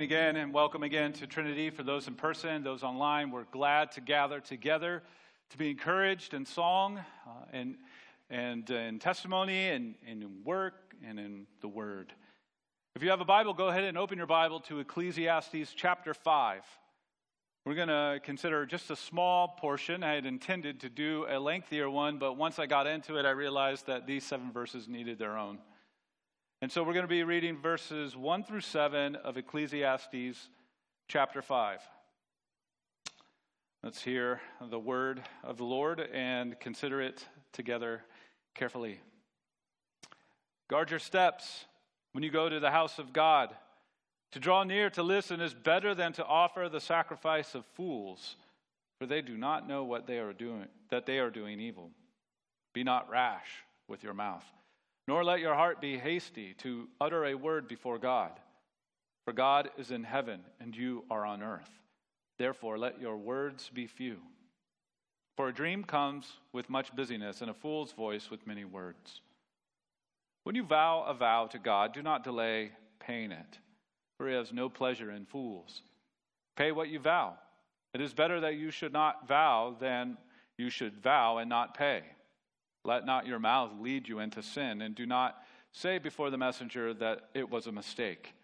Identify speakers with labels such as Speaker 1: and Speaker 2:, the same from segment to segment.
Speaker 1: Again, and welcome again to Trinity for those in person, those online. We're glad to gather together to be encouraged in song uh, and, and uh, in testimony and, and in work and in the Word. If you have a Bible, go ahead and open your Bible to Ecclesiastes chapter 5. We're going to consider just a small portion. I had intended to do a lengthier one, but once I got into it, I realized that these seven verses needed their own. And so we're going to be reading verses 1 through 7 of Ecclesiastes chapter 5. Let's hear the word of the Lord and consider it together carefully. Guard your steps when you go to the house of God. To draw near to listen is better than to offer the sacrifice of fools, for they do not know what they are doing, that they are doing evil. Be not rash with your mouth nor let your heart be hasty to utter a word before God. For God is in heaven, and you are on earth. Therefore, let your words be few. For a dream comes with much busyness, and a fool's voice with many words. When you vow a vow to God, do not delay paying it, for he has no pleasure in fools. Pay what you vow. It is better that you should not vow than you should vow and not pay. Let not your mouth lead you into sin, and do not say before the messenger that it was a mistake.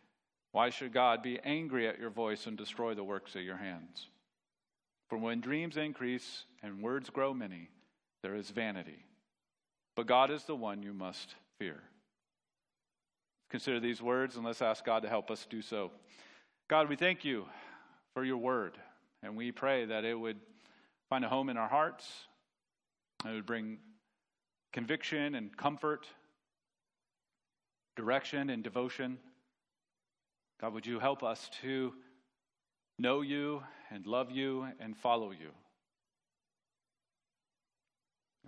Speaker 1: Why should God be angry at your voice and destroy the works of your hands? For when dreams increase and words grow many, there is vanity. But God is the one you must fear. Consider these words and let's ask God to help us do so. God, we thank you for your word, and we pray that it would find a home in our hearts, it would bring conviction and comfort, direction and devotion. God, would you help us to know you and love you and follow you?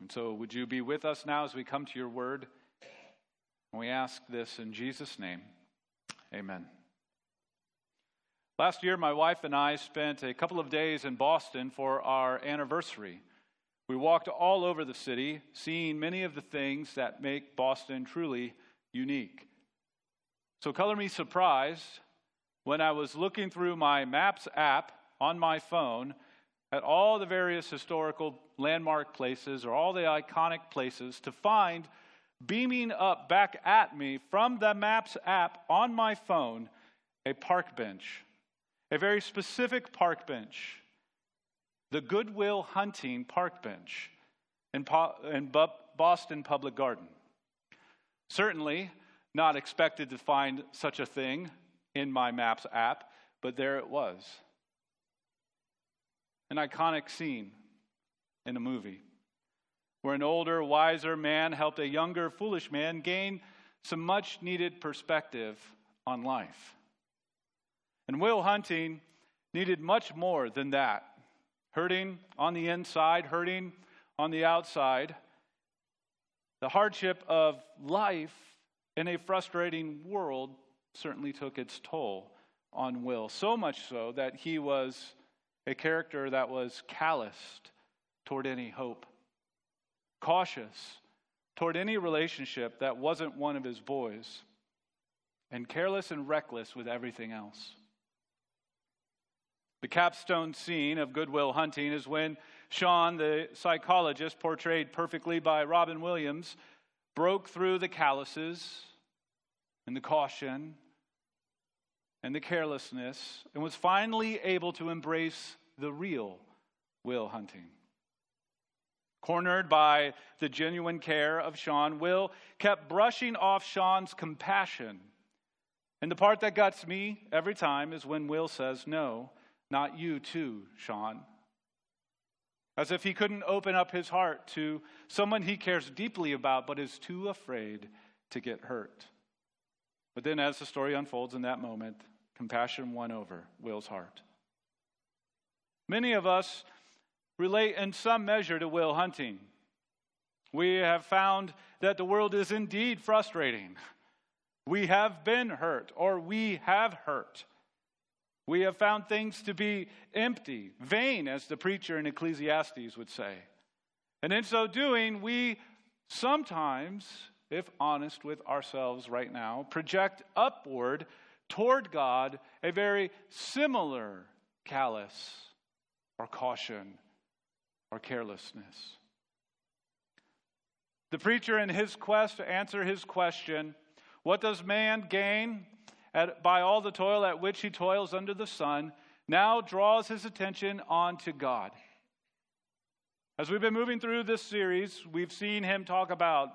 Speaker 1: And so, would you be with us now as we come to your word? And we ask this in Jesus' name. Amen. Last year, my wife and I spent a couple of days in Boston for our anniversary. We walked all over the city, seeing many of the things that make Boston truly unique. So, color me surprised when I was looking through my Maps app on my phone at all the various historical landmark places or all the iconic places to find beaming up back at me from the Maps app on my phone a park bench, a very specific park bench the Good Will Hunting Park Bench in, in Boston Public Garden. Certainly not expected to find such a thing in my Maps app, but there it was. An iconic scene in a movie where an older, wiser man helped a younger, foolish man gain some much needed perspective on life. And Will Hunting needed much more than that hurting on the inside, hurting on the outside. The hardship of life in a frustrating world certainly took its toll on Will, so much so that he was a character that was calloused toward any hope, cautious toward any relationship that wasn't one of his boys, and careless and reckless with everything else. The capstone scene of Good Will Hunting is when Sean, the psychologist, portrayed perfectly by Robin Williams, broke through the calluses and the caution and the carelessness and was finally able to embrace the real Will Hunting. Cornered by the genuine care of Sean, Will kept brushing off Sean's compassion. And the part that guts me every time is when Will says no not you, too, Sean. As if he couldn't open up his heart to someone he cares deeply about but is too afraid to get hurt. But then, as the story unfolds in that moment, compassion won over Will's heart. Many of us relate in some measure to Will Hunting. We have found that the world is indeed frustrating. We have been hurt, or we have hurt. We have found things to be empty, vain, as the preacher in Ecclesiastes would say. And in so doing, we sometimes, if honest with ourselves right now, project upward toward God a very similar callous or caution or carelessness. The preacher, in his quest to answer his question, What does man gain at, by all the toil at which he toils under the sun? now draws his attention onto God. As we've been moving through this series, we've seen him talk about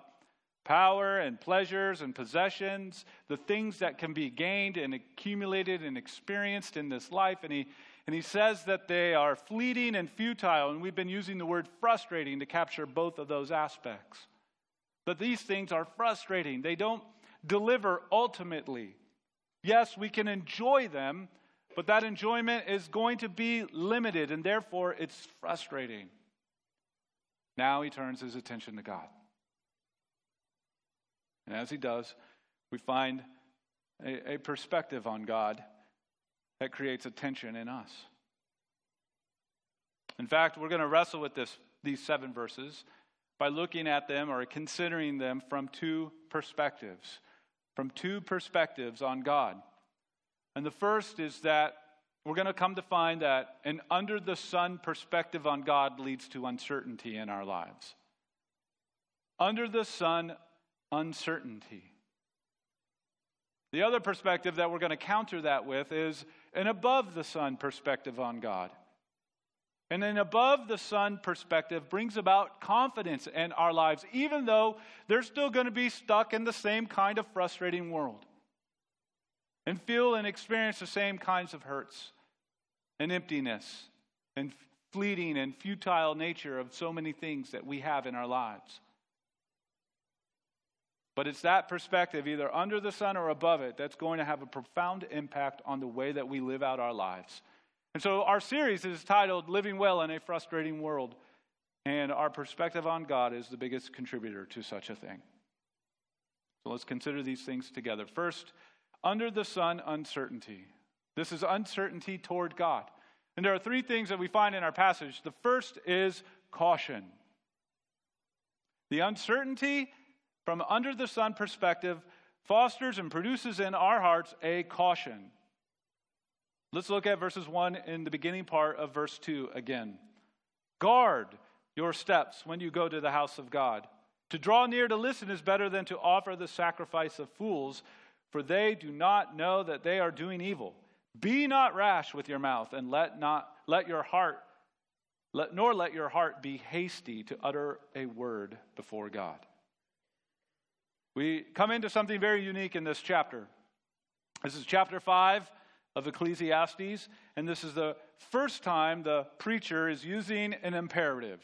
Speaker 1: power and pleasures and possessions, the things that can be gained and accumulated and experienced in this life. And he, and he says that they are fleeting and futile. And we've been using the word frustrating to capture both of those aspects. But these things are frustrating, they don't deliver ultimately. Yes, we can enjoy them, but that enjoyment is going to be limited, and therefore it's frustrating. Now he turns his attention to God. And as he does, we find a, a perspective on God that creates a tension in us. In fact, we're going to wrestle with this, these seven verses by looking at them or considering them from two perspectives. From two perspectives on God. And the first is that we're going to come to find that an under the sun perspective on God leads to uncertainty in our lives. Under the sun uncertainty. The other perspective that we're going to counter that with is an above the sun perspective on God. And an above the sun perspective brings about confidence in our lives, even though they're still going to be stuck in the same kind of frustrating world and feel and experience the same kinds of hurts and emptiness and fleeting and futile nature of so many things that we have in our lives. But it's that perspective, either under the sun or above it, that's going to have a profound impact on the way that we live out our lives. And so our series is titled Living Well in a Frustrating World. And our perspective on God is the biggest contributor to such a thing. So let's consider these things together. First, under the sun uncertainty. This is uncertainty toward God. And there are three things that we find in our passage. The first is caution. The uncertainty from under the sun perspective fosters and produces in our hearts a caution. Let's look at verses 1 in the beginning part of verse 2 again. Guard your steps when you go to the house of God. To draw near to listen is better than to offer the sacrifice of fools for they do not know that they are doing evil. Be not rash with your mouth, and let not let your heart let, nor let your heart be hasty to utter a word before God. We come into something very unique in this chapter. This is chapter 5 of Ecclesiastes, and this is the first time the preacher is using an imperative.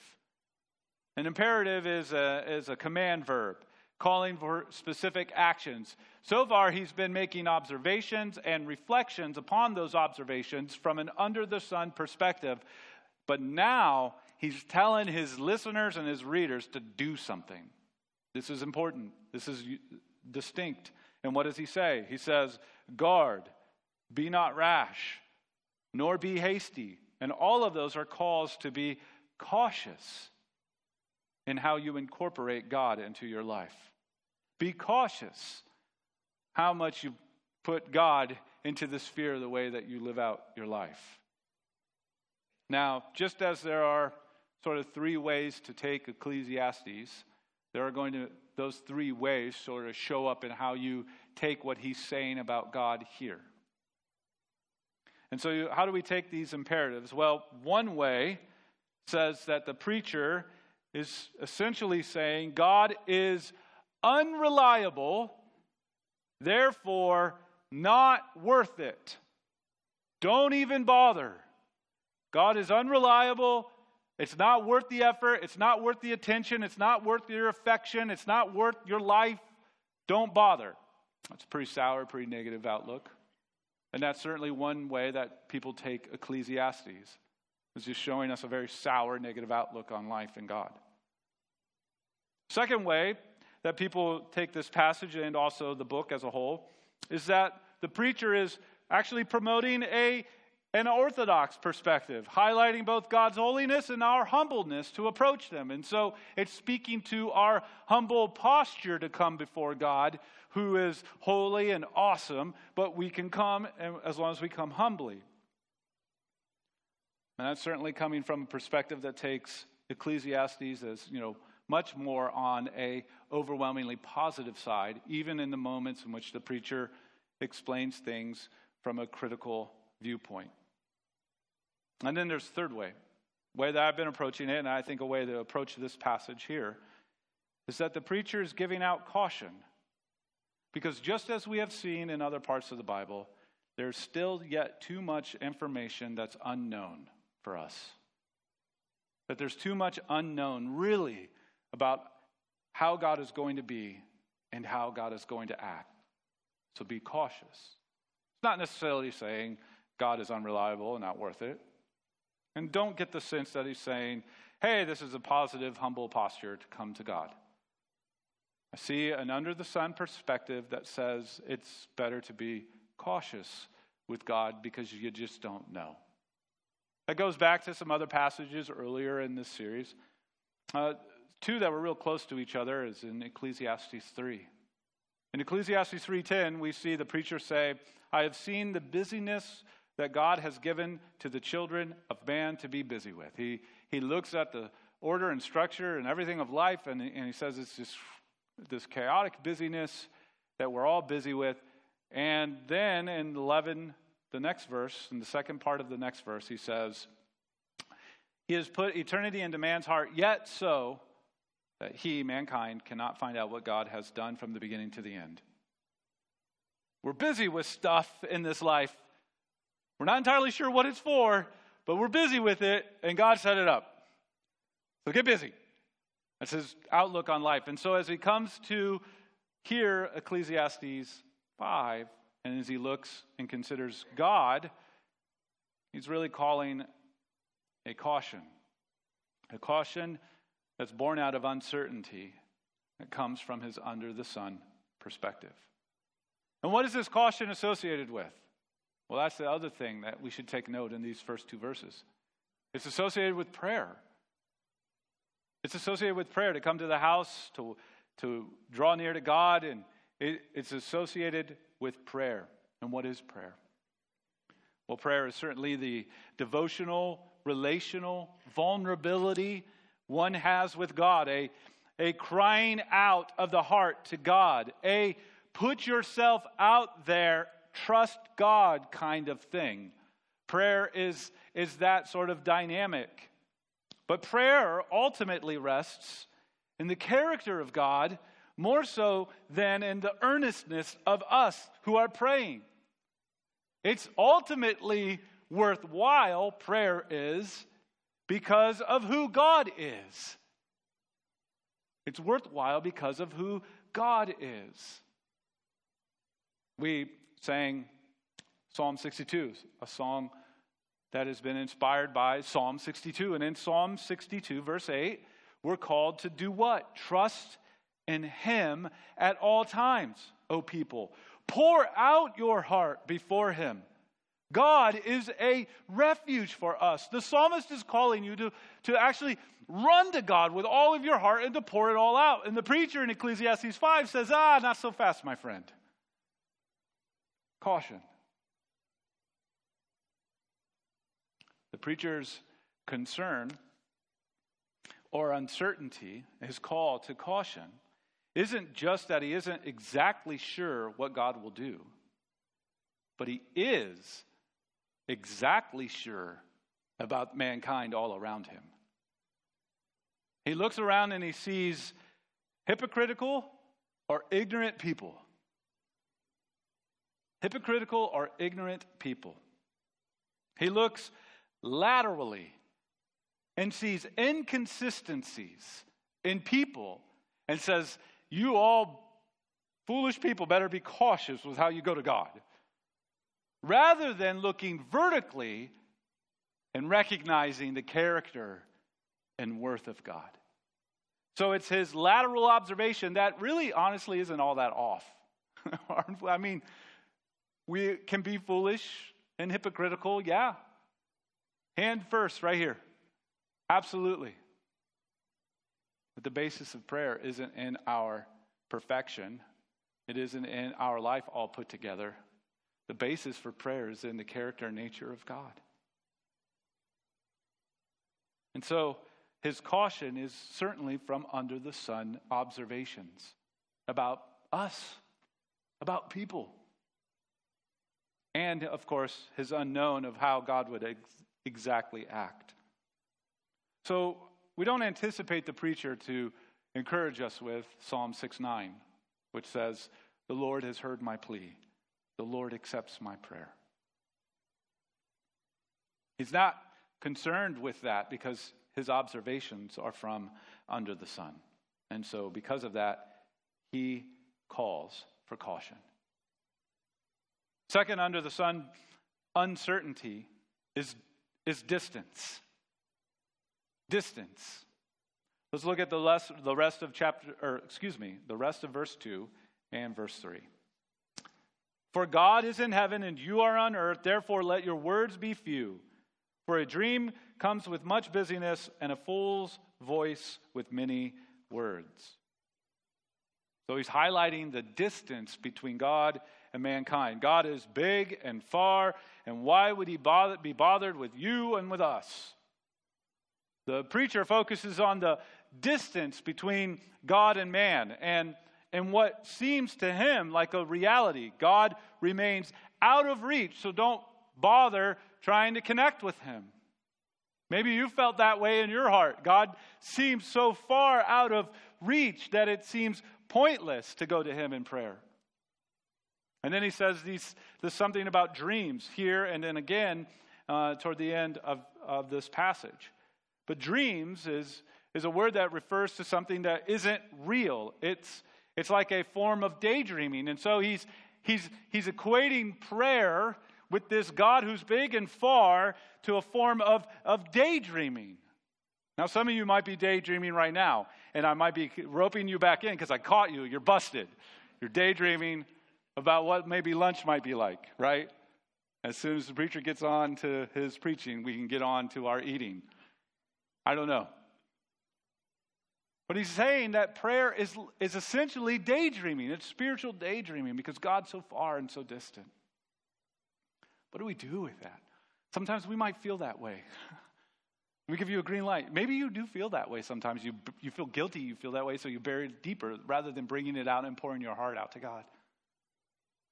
Speaker 1: An imperative is a, is a command verb calling for specific actions. So far, he's been making observations and reflections upon those observations from an under the sun perspective. But now he's telling his listeners and his readers to do something. This is important, this is distinct. And what does he say? He says, Guard, be not rash, nor be hasty. And all of those are calls to be cautious in how you incorporate God into your life. Be cautious how much you put God into the sphere of the way that you live out your life. Now, just as there are sort of three ways to take Ecclesiastes, there are going to, those three ways sort of show up in how you take what he's saying about God here. And so, how do we take these imperatives? Well, one way says that the preacher is essentially saying God is unreliable, therefore not worth it. Don't even bother. God is unreliable. It's not worth the effort. It's not worth the attention. It's not worth your affection. It's not worth your life. Don't bother. That's a pretty sour, pretty negative outlook. And that's certainly one way that people take Ecclesiastes. is just showing us a very sour, negative outlook on life and God. Second way that people take this passage and also the book as a whole is that the preacher is actually promoting a, an orthodox perspective, highlighting both God's holiness and our humbleness to approach them. And so it's speaking to our humble posture to come before God, who is holy and awesome, but we can come as long as we come humbly. And that's certainly coming from a perspective that takes Ecclesiastes as, you know, much more on a overwhelmingly positive side, even in the moments in which the preacher explains things from a critical viewpoint. And then there's third way, way that I've been approaching it, and I think a way to approach this passage here is that the preacher is giving out caution. Because just as we have seen in other parts of the Bible, there's still yet too much information that's unknown for us. That there's too much unknown, really, about how God is going to be and how God is going to act. So be cautious. It's not necessarily saying God is unreliable and not worth it. And don't get the sense that he's saying, hey, this is a positive, humble posture to come to God. I see an under the sun perspective that says it's better to be cautious with God because you just don't know. That goes back to some other passages earlier in this series. Uh, two that were real close to each other is in Ecclesiastes 3. In Ecclesiastes 3:10, we see the preacher say, "I have seen the busyness that God has given to the children of man to be busy with." He he looks at the order and structure and everything of life and, and he says it's just this chaotic busyness that we're all busy with. And then in 11 the next verse, in the second part of the next verse, he says, He has put eternity into man's heart, yet so that he, mankind, cannot find out what God has done from the beginning to the end. We're busy with stuff in this life. We're not entirely sure what it's for, but we're busy with it, and God set it up. So get busy. That's his outlook on life. And so as he comes to hear Ecclesiastes 5, and as he looks and considers God, he's really calling a caution. A caution that's born out of uncertainty that comes from his under the sun perspective. And what is this caution associated with? Well, that's the other thing that we should take note in these first two verses. It's associated with prayer. It's associated with prayer to come to the house, to, to draw near to God, and it, it's associated with prayer. And what is prayer? Well, prayer is certainly the devotional, relational vulnerability one has with God, a, a crying out of the heart to God, a put yourself out there, trust God kind of thing. Prayer is, is that sort of dynamic. But prayer ultimately rests in the character of God more so than in the earnestness of us who are praying. It's ultimately worthwhile, prayer is, because of who God is. It's worthwhile because of who God is. We sang Psalm 62, a song that has been inspired by Psalm 62. And in Psalm 62, verse 8, we're called to do what? Trust in Him at all times, O people. Pour out your heart before Him. God is a refuge for us. The psalmist is calling you to, to actually run to God with all of your heart and to pour it all out. And the preacher in Ecclesiastes 5 says, Ah, not so fast, my friend. Caution. The preacher's concern or uncertainty, his call to caution, isn't just that he isn't exactly sure what God will do, but he is exactly sure about mankind all around him. He looks around and he sees hypocritical or ignorant people. Hypocritical or ignorant people. He looks laterally and sees inconsistencies in people and says, You all foolish people better be cautious with how you go to God rather than looking vertically and recognizing the character and worth of God. So it's his lateral observation that really, honestly, isn't all that off. I mean, we can be foolish and hypocritical, yeah. Hand first, right here. Absolutely. But the basis of prayer isn't in our perfection it isn't in our life all put together. The basis for prayer is in the character and nature of God. And so his caution is certainly from under the sun observations about us, about people. And, of course, his unknown of how God would ex- exactly act. So we don't anticipate the preacher to encourage us with Psalm 6 9, which says, The Lord has heard my plea, the Lord accepts my prayer. He's not concerned with that because his observations are from under the sun. And so, because of that, he calls for caution. Second, under the sun, uncertainty is, is distance. Distance. Let's look at the, less, the rest of chapter, or excuse me, the rest of verse 2 and verse 3. For God is in heaven and you are on earth, therefore let your words be few. For a dream comes with much busyness, and a fool's voice with many words. So he's highlighting the distance between God and mankind. God is big and far, and why would he bother, be bothered with you and with us? The preacher focuses on the distance between God and man and, and what seems to him like a reality. God remains out of reach, so don't bother trying to connect with him. Maybe you felt that way in your heart. God seems so far out of reach that it seems pointless to go to him in prayer. And then he says these, there's something about dreams here and then again uh, toward the end of, of this passage. But dreams is, is a word that refers to something that isn't real. It's, it's like a form of daydreaming. And so he's, he's, he's equating prayer with this God who's big and far to a form of, of daydreaming. Now, some of you might be daydreaming right now, and I might be roping you back in because I caught you. You're busted. You're daydreaming about what maybe lunch might be like, right? As soon as the preacher gets on to his preaching, we can get on to our eating. I don't know. But he's saying that prayer is, is essentially daydreaming. It's spiritual daydreaming because God's so far and so distant. What do we do with that? Sometimes we might feel that way. Me give you a green light. Maybe you do feel that way sometimes. You, you feel guilty, you feel that way, so you bury it deeper rather than bringing it out and pouring your heart out to God.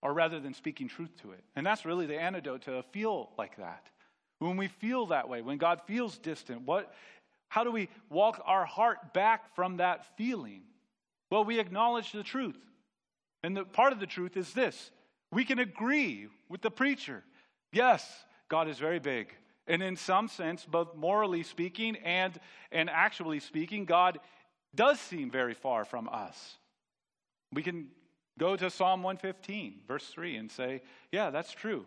Speaker 1: Or rather than speaking truth to it. And that's really the antidote to feel like that. When we feel that way, when God feels distant, what, how do we walk our heart back from that feeling? Well, we acknowledge the truth. And the, part of the truth is this we can agree with the preacher. Yes, God is very big. And in some sense, both morally speaking and, and actually speaking, God does seem very far from us. We can go to Psalm 115, verse 3, and say, yeah, that's true.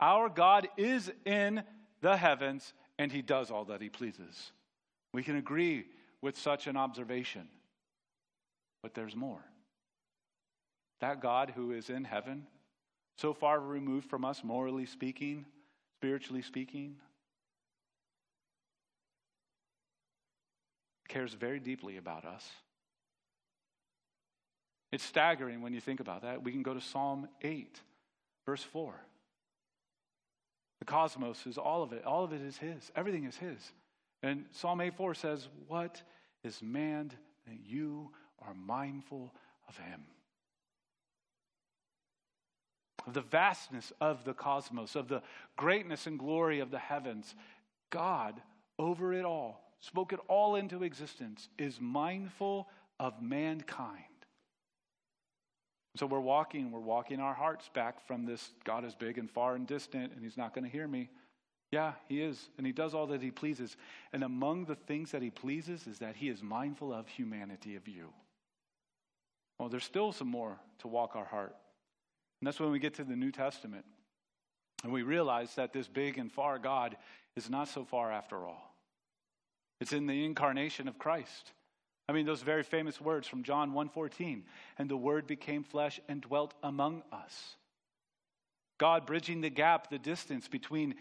Speaker 1: Our God is in the heavens, and he does all that he pleases. We can agree with such an observation. But there's more. That God who is in heaven, so far removed from us, morally speaking, spiritually speaking, cares very deeply about us. It's staggering when you think about that. We can go to Psalm 8, verse 4. The cosmos is all of it. All of it is His. Everything is His. And Psalm 8 4 says, What is man that you are mindful of him? Of the vastness of the cosmos, of the greatness and glory of the heavens, God, over it all, spoke it all into existence, is mindful of mankind. So we're walking, we're walking our hearts back from this God is big and far and distant, and He's not going to hear me. Yeah, He is, and He does all that He pleases. And among the things that He pleases is that He is mindful of humanity, of you. Well, there's still some more to walk our heart. And that's when we get to the New Testament. And we realize that this big and far God is not so far after all. It's in the incarnation of Christ. I mean those very famous words from John 1:14, and the word became flesh and dwelt among us. God bridging the gap, the distance between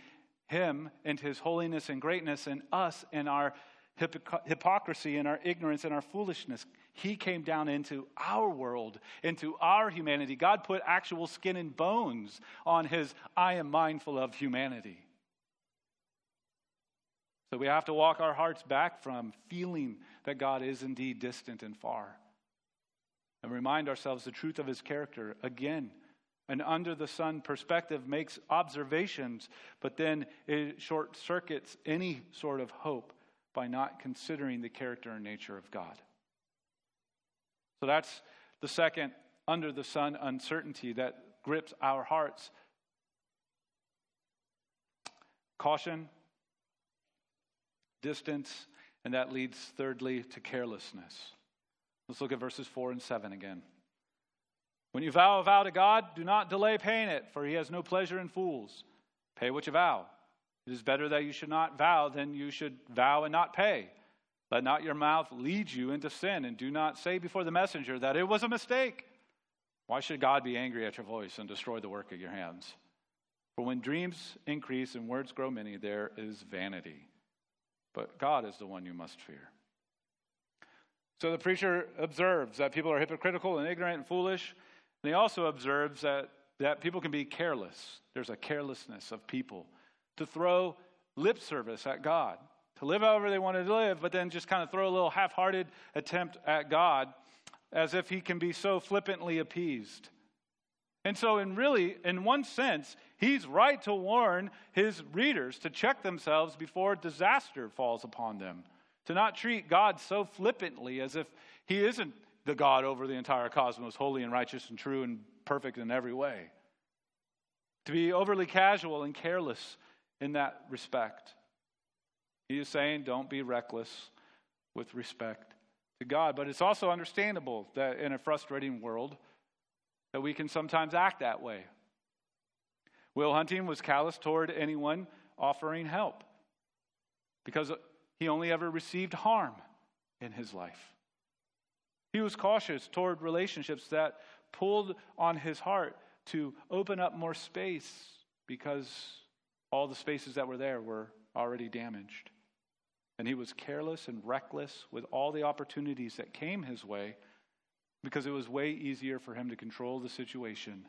Speaker 1: him and his holiness and greatness and us and our hypocrisy and our ignorance and our foolishness. He came down into our world, into our humanity. God put actual skin and bones on his I am mindful of humanity. So we have to walk our hearts back from feeling that God is indeed distant and far and remind ourselves the truth of his character again. An under the sun perspective makes observations, but then it short circuits any sort of hope by not considering the character and nature of God. So that's the second under the sun uncertainty that grips our hearts. Caution, distance, and that leads thirdly to carelessness. Let's look at verses 4 and 7 again. When you vow a vow to God, do not delay paying it, for he has no pleasure in fools. Pay what you vow. It is better that you should not vow than you should vow and not pay. Let not your mouth lead you into sin, and do not say before the messenger that it was a mistake. Why should God be angry at your voice and destroy the work of your hands? For when dreams increase and words grow many, there is vanity. But God is the one you must fear. So the preacher observes that people are hypocritical and ignorant and foolish. And he also observes that, that people can be careless. There's a carelessness of people to throw lip service at God, to live however they want to live, but then just kind of throw a little half hearted attempt at God as if he can be so flippantly appeased. And so, in really, in one sense, he's right to warn his readers to check themselves before disaster falls upon them, to not treat God so flippantly as if he isn't the God over the entire cosmos, holy and righteous and true and perfect in every way. To be overly casual and careless in that respect. He is saying, don't be reckless with respect to God. But it's also understandable that in a frustrating world, that we can sometimes act that way. Will Hunting was callous toward anyone offering help because he only ever received harm in his life. He was cautious toward relationships that pulled on his heart to open up more space because all the spaces that were there were already damaged. And he was careless and reckless with all the opportunities that came his way because it was way easier for him to control the situation,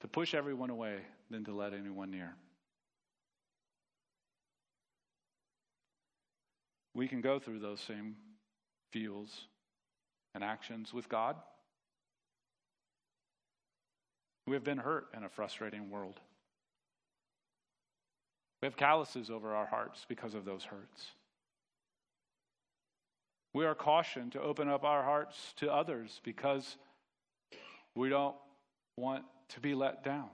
Speaker 1: to push everyone away, than to let anyone near. We can go through those same feels and actions with God. We have been hurt in a frustrating world. We have calluses over our hearts because of those hurts. We are cautioned to open up our hearts to others because we don't want to be let down.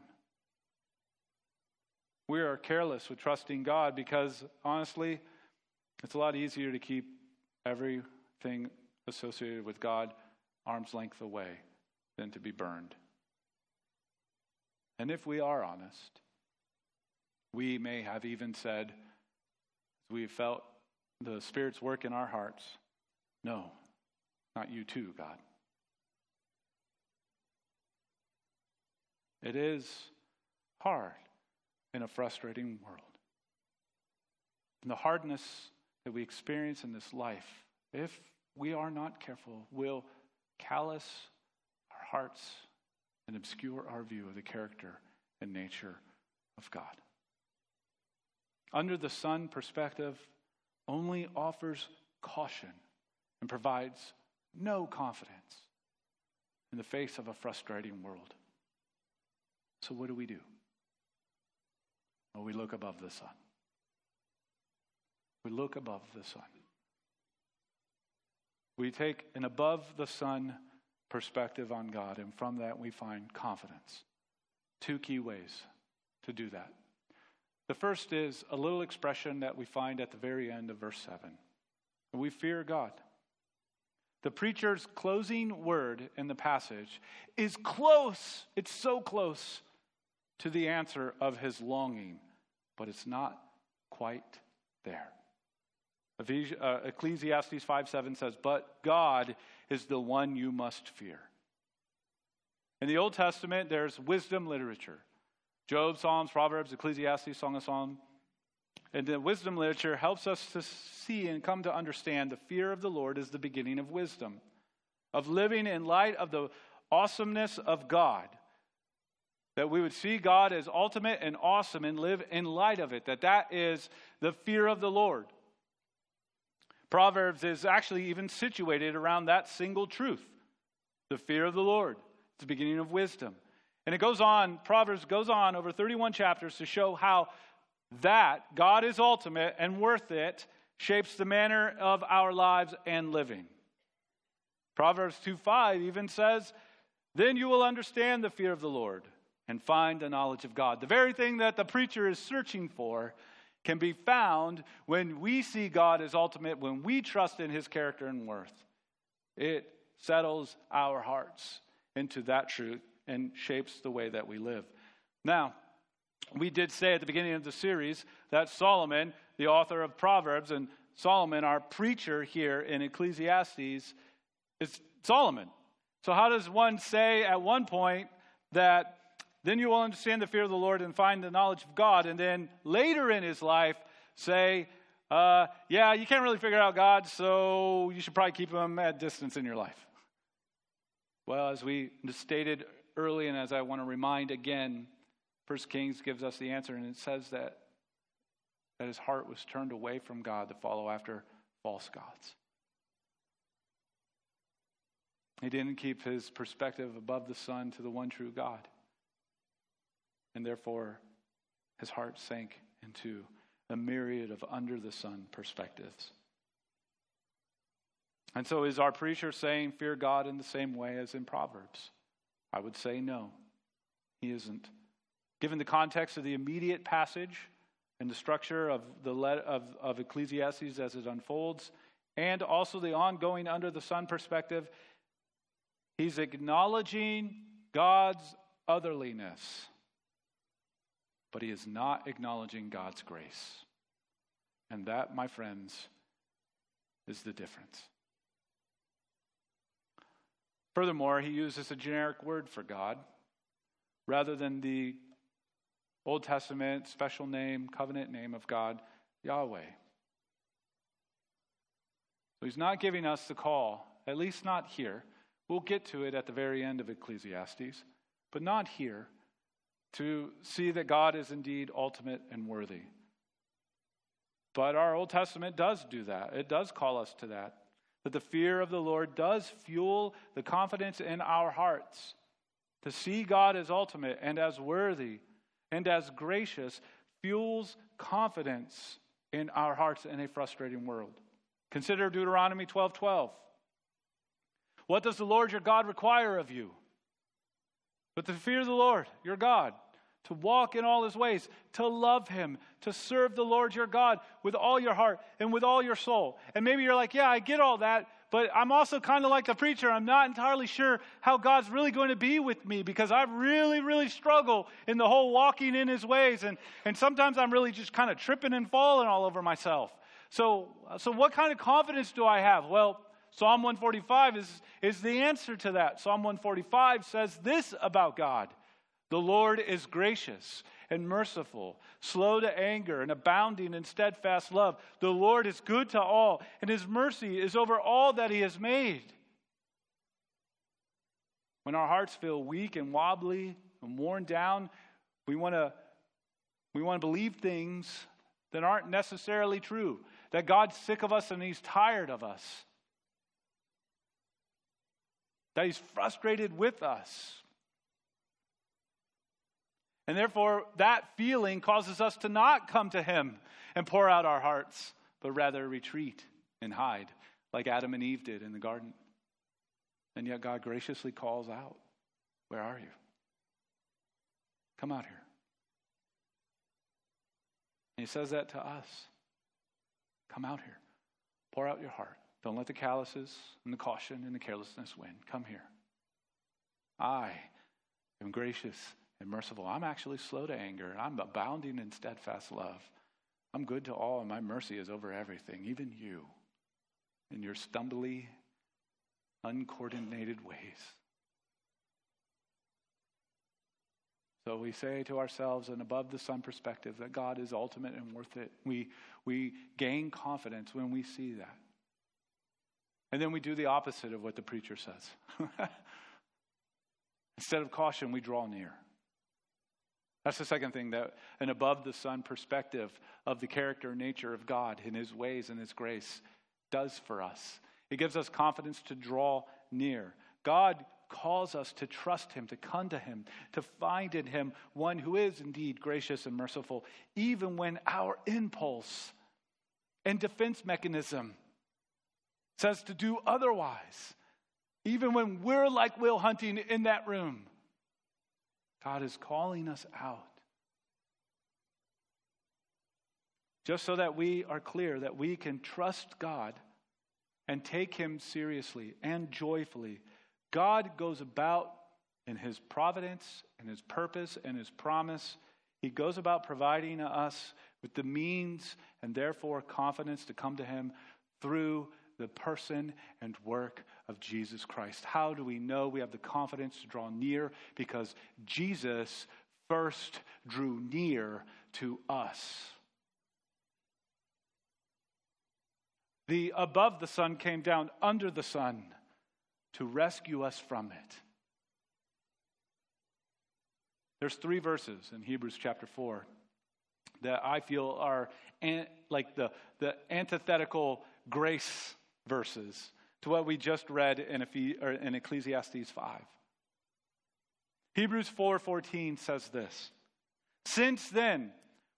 Speaker 1: We are careless with trusting God because, honestly, it's a lot easier to keep everything associated with God arm's length away than to be burned. And if we are honest, we may have even said, we felt the Spirit's work in our hearts, no, not you too, God. It is hard in a frustrating world. And the hardness that we experience in this life, if we are not careful, will callous our hearts and obscure our view of the character and nature of God. Under the sun perspective only offers caution and provides no confidence in the face of a frustrating world. So, what do we do? Well, we look above the sun. We look above the sun. We take an above the sun perspective on God, and from that we find confidence. Two key ways to do that. The first is a little expression that we find at the very end of verse 7. We fear God. The preacher's closing word in the passage is close. It's so close to the answer of his longing, but it's not quite there. Uh, Ecclesiastes 5 7 says, But God is the one you must fear. In the Old Testament, there's wisdom literature Job, Psalms, Proverbs, Ecclesiastes, Song of Song, And the wisdom literature helps us to see and come to understand the fear of the Lord is the beginning of wisdom, of living in light of the awesomeness of God. That we would see God as ultimate and awesome and live in light of it. That that is the fear of the Lord. Proverbs is actually even situated around that single truth the fear of the Lord. It's the beginning of wisdom. And it goes on, Proverbs goes on over 31 chapters to show how that God is ultimate and worth it shapes the manner of our lives and living. Proverbs 2 5 even says, Then you will understand the fear of the Lord and find the knowledge of God. The very thing that the preacher is searching for can be found when we see God as ultimate, when we trust in his character and worth. It settles our hearts into that truth and shapes the way that we live. Now, we did say at the beginning of the series that Solomon, the author of Proverbs, and Solomon, our preacher here in Ecclesiastes, is Solomon. So, how does one say at one point that then you will understand the fear of the Lord and find the knowledge of God, and then later in his life say, uh, yeah, you can't really figure out God, so you should probably keep him at distance in your life? Well, as we stated early, and as I want to remind again, First Kings gives us the answer, and it says that, that his heart was turned away from God to follow after false gods. He didn't keep his perspective above the sun to the one true God. And therefore, his heart sank into a myriad of under the sun perspectives. And so, is our preacher saying, Fear God in the same way as in Proverbs? I would say no, he isn't. Given the context of the immediate passage and the structure of, the of, of Ecclesiastes as it unfolds, and also the ongoing under the sun perspective, he's acknowledging God's otherliness, but he is not acknowledging God's grace. And that, my friends, is the difference. Furthermore, he uses a generic word for God rather than the Old Testament special name, covenant name of God, Yahweh. So he's not giving us the call, at least not here. We'll get to it at the very end of Ecclesiastes, but not here, to see that God is indeed ultimate and worthy. But our Old Testament does do that. It does call us to that. That the fear of the Lord does fuel the confidence in our hearts to see God as ultimate and as worthy and as gracious fuels confidence in our hearts in a frustrating world. Consider Deuteronomy 12 12. What does the Lord your God require of you? But to fear the Lord your God, to walk in all his ways, to love him, to serve the Lord your God with all your heart and with all your soul. And maybe you're like, yeah, I get all that, but I'm also kind of like the preacher. I'm not entirely sure how God's really going to be with me because I really, really struggle in the whole walking in his ways. And, and sometimes I'm really just kind of tripping and falling all over myself. So, so what kind of confidence do I have? Well, Psalm 145 is, is the answer to that. Psalm 145 says this about God The Lord is gracious and merciful, slow to anger, and abounding in steadfast love. The Lord is good to all, and his mercy is over all that he has made. When our hearts feel weak and wobbly and worn down, we want to we want to believe things that aren't necessarily true. That God's sick of us and he's tired of us. That he's frustrated with us. And therefore, that feeling causes us to not come to Him and pour out our hearts, but rather retreat and hide, like Adam and Eve did in the garden. And yet, God graciously calls out, Where are you? Come out here. And He says that to us Come out here. Pour out your heart. Don't let the calluses and the caution and the carelessness win. Come here. I am gracious and merciful. I'm actually slow to anger. I'm abounding in steadfast love. I'm good to all, and my mercy is over everything, even you, in your stumbly, uncoordinated ways. So we say to ourselves, an above the sun perspective, that God is ultimate and worth it. We, we gain confidence when we see that. And then we do the opposite of what the preacher says. Instead of caution, we draw near. That's the second thing that an above the sun perspective of the character and nature of God and his ways and his grace does for us. It gives us confidence to draw near. God calls us to trust him, to come to him, to find in him one who is indeed gracious and merciful, even when our impulse and defense mechanism says to do otherwise. Even when we're like Will Hunting in that room, God is calling us out. Just so that we are clear that we can trust God and take Him seriously and joyfully. God goes about in His providence and His purpose and His promise. He goes about providing us with the means and therefore confidence to come to Him through the person and work of Jesus Christ. How do we know we have the confidence to draw near? Because Jesus first drew near to us. The above the sun came down under the sun to rescue us from it. There's three verses in Hebrews chapter 4 that I feel are an, like the, the antithetical grace verses to what we just read in, in Ecclesiastes 5. Hebrews 4:14 says this. Since then,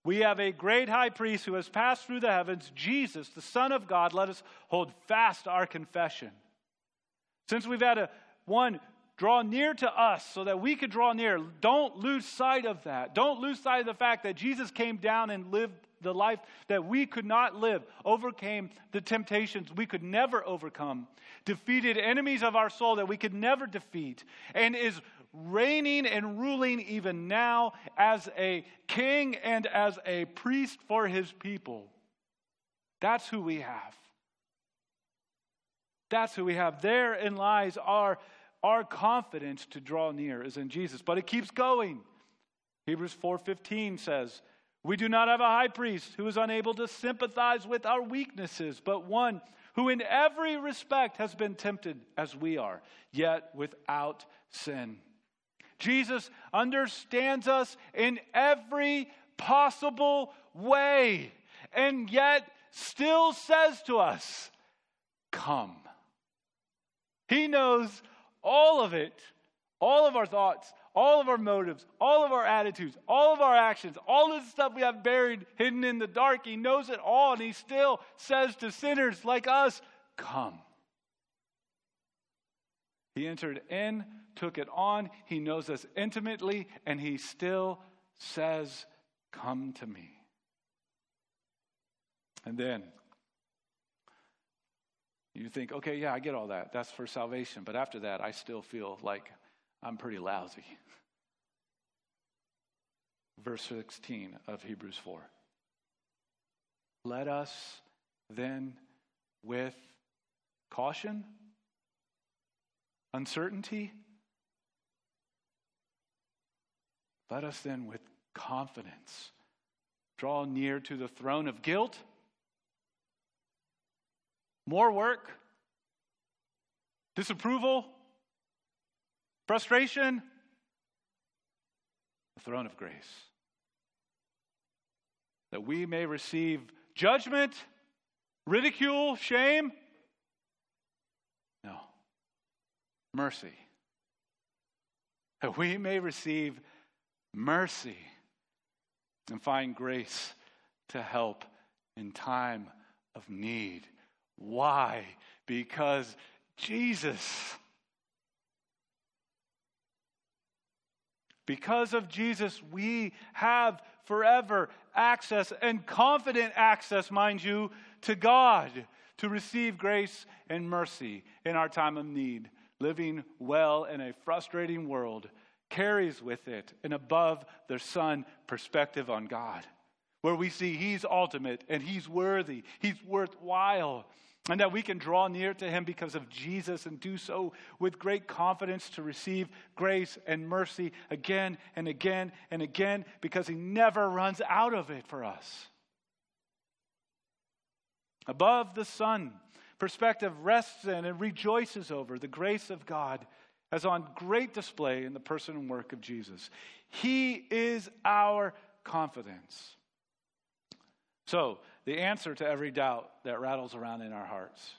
Speaker 1: we have a great high priest who has passed through the heavens, Jesus, the Son of God. Let us hold fast our confession. Since we've had a one draw near to us so that we could draw near, don't lose sight of that. Don't lose sight of the fact that Jesus came down and lived the life that we could not live, overcame the temptations we could never overcome, defeated enemies of our soul that we could never defeat, and is reigning and ruling even now as a king and as a priest for his people. That's who we have. That's who we have. Therein lies our, our confidence to draw near is in Jesus. But it keeps going. Hebrews 4:15 says, we do not have a high priest who is unable to sympathize with our weaknesses, but one who in every respect has been tempted as we are, yet without sin. Jesus understands us in every possible way, and yet still says to us, Come. He knows all of it, all of our thoughts, all of our motives, all of our attitudes, all of our actions, all of the stuff we have buried, hidden in the dark. He knows it all, and He still says to sinners like us, Come. He entered in, took it on. He knows us intimately, and He still says, Come to me. And then you think, okay, yeah, I get all that. That's for salvation. But after that, I still feel like I'm pretty lousy verse 16 of Hebrews 4. Let us then, with caution, uncertainty, let us then, with confidence, draw near to the throne of guilt. More work, disapproval, frustration, the throne of grace that we may receive judgment, ridicule, shame? No. Mercy. That we may receive mercy and find grace to help in time of need. Why? Because Jesus. Because of Jesus, we have forever access and confident access, mind you, to God to receive grace and mercy in our time of need. Living well in a frustrating world carries with it an above the sun perspective on God. Where we see He's ultimate and He's worthy, He's worthwhile, and that we can draw near to Him because of Jesus and do so with great confidence to receive grace and mercy again and again and again because He never runs out of it for us. Above the sun, perspective rests in and rejoices over the grace of God as on great display in the person and work of Jesus. He is our confidence. So, the answer to every doubt that rattles around in our hearts,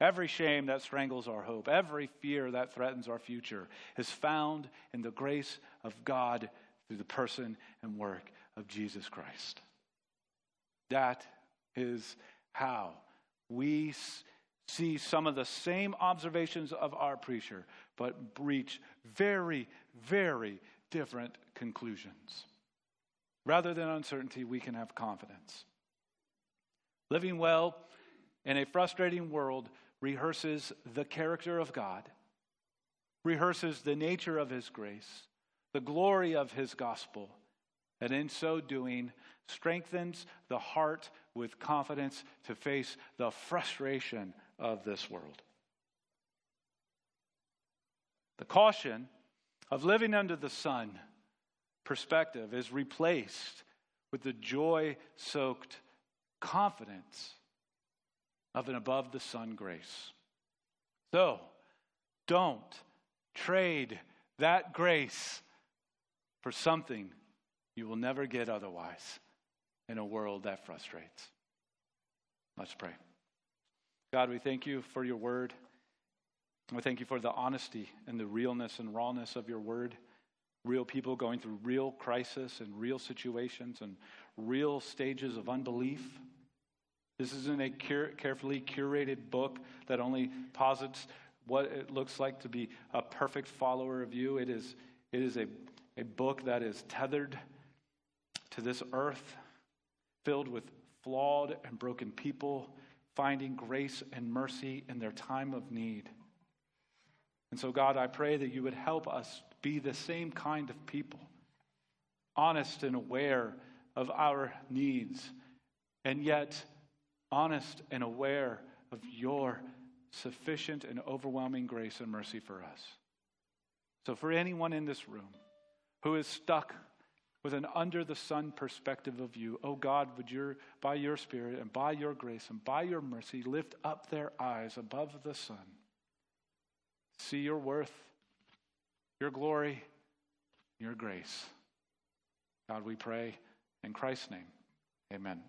Speaker 1: every shame that strangles our hope, every fear that threatens our future is found in the grace of God through the person and work of Jesus Christ. That is how we see some of the same observations of our preacher, but reach very, very different conclusions. Rather than uncertainty, we can have confidence. Living well in a frustrating world rehearses the character of God, rehearses the nature of His grace, the glory of His gospel, and in so doing, strengthens the heart with confidence to face the frustration of this world. The caution of living under the sun perspective is replaced with the joy soaked confidence of an above the sun grace. So, don't trade that grace for something you will never get otherwise in a world that frustrates. Let's pray. God, we thank you for your word. We thank you for the honesty and the realness and rawness of your word. Real people going through real crisis and real situations and real stages of unbelief. This isn't a cur- carefully curated book that only posits what it looks like to be a perfect follower of you. It is, it is a, a book that is tethered to this earth, filled with flawed and broken people, finding grace and mercy in their time of need. And so, God, I pray that you would help us be the same kind of people, honest and aware of our needs, and yet honest and aware of your sufficient and overwhelming grace and mercy for us. So, for anyone in this room who is stuck with an under the sun perspective of you, oh God, would by your Spirit and by your grace and by your mercy, lift up their eyes above the sun, see your worth, your glory, your grace. God, we pray in Christ's name. Amen.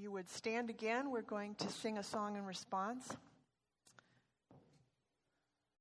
Speaker 2: You would stand again, we're going to sing a song in response.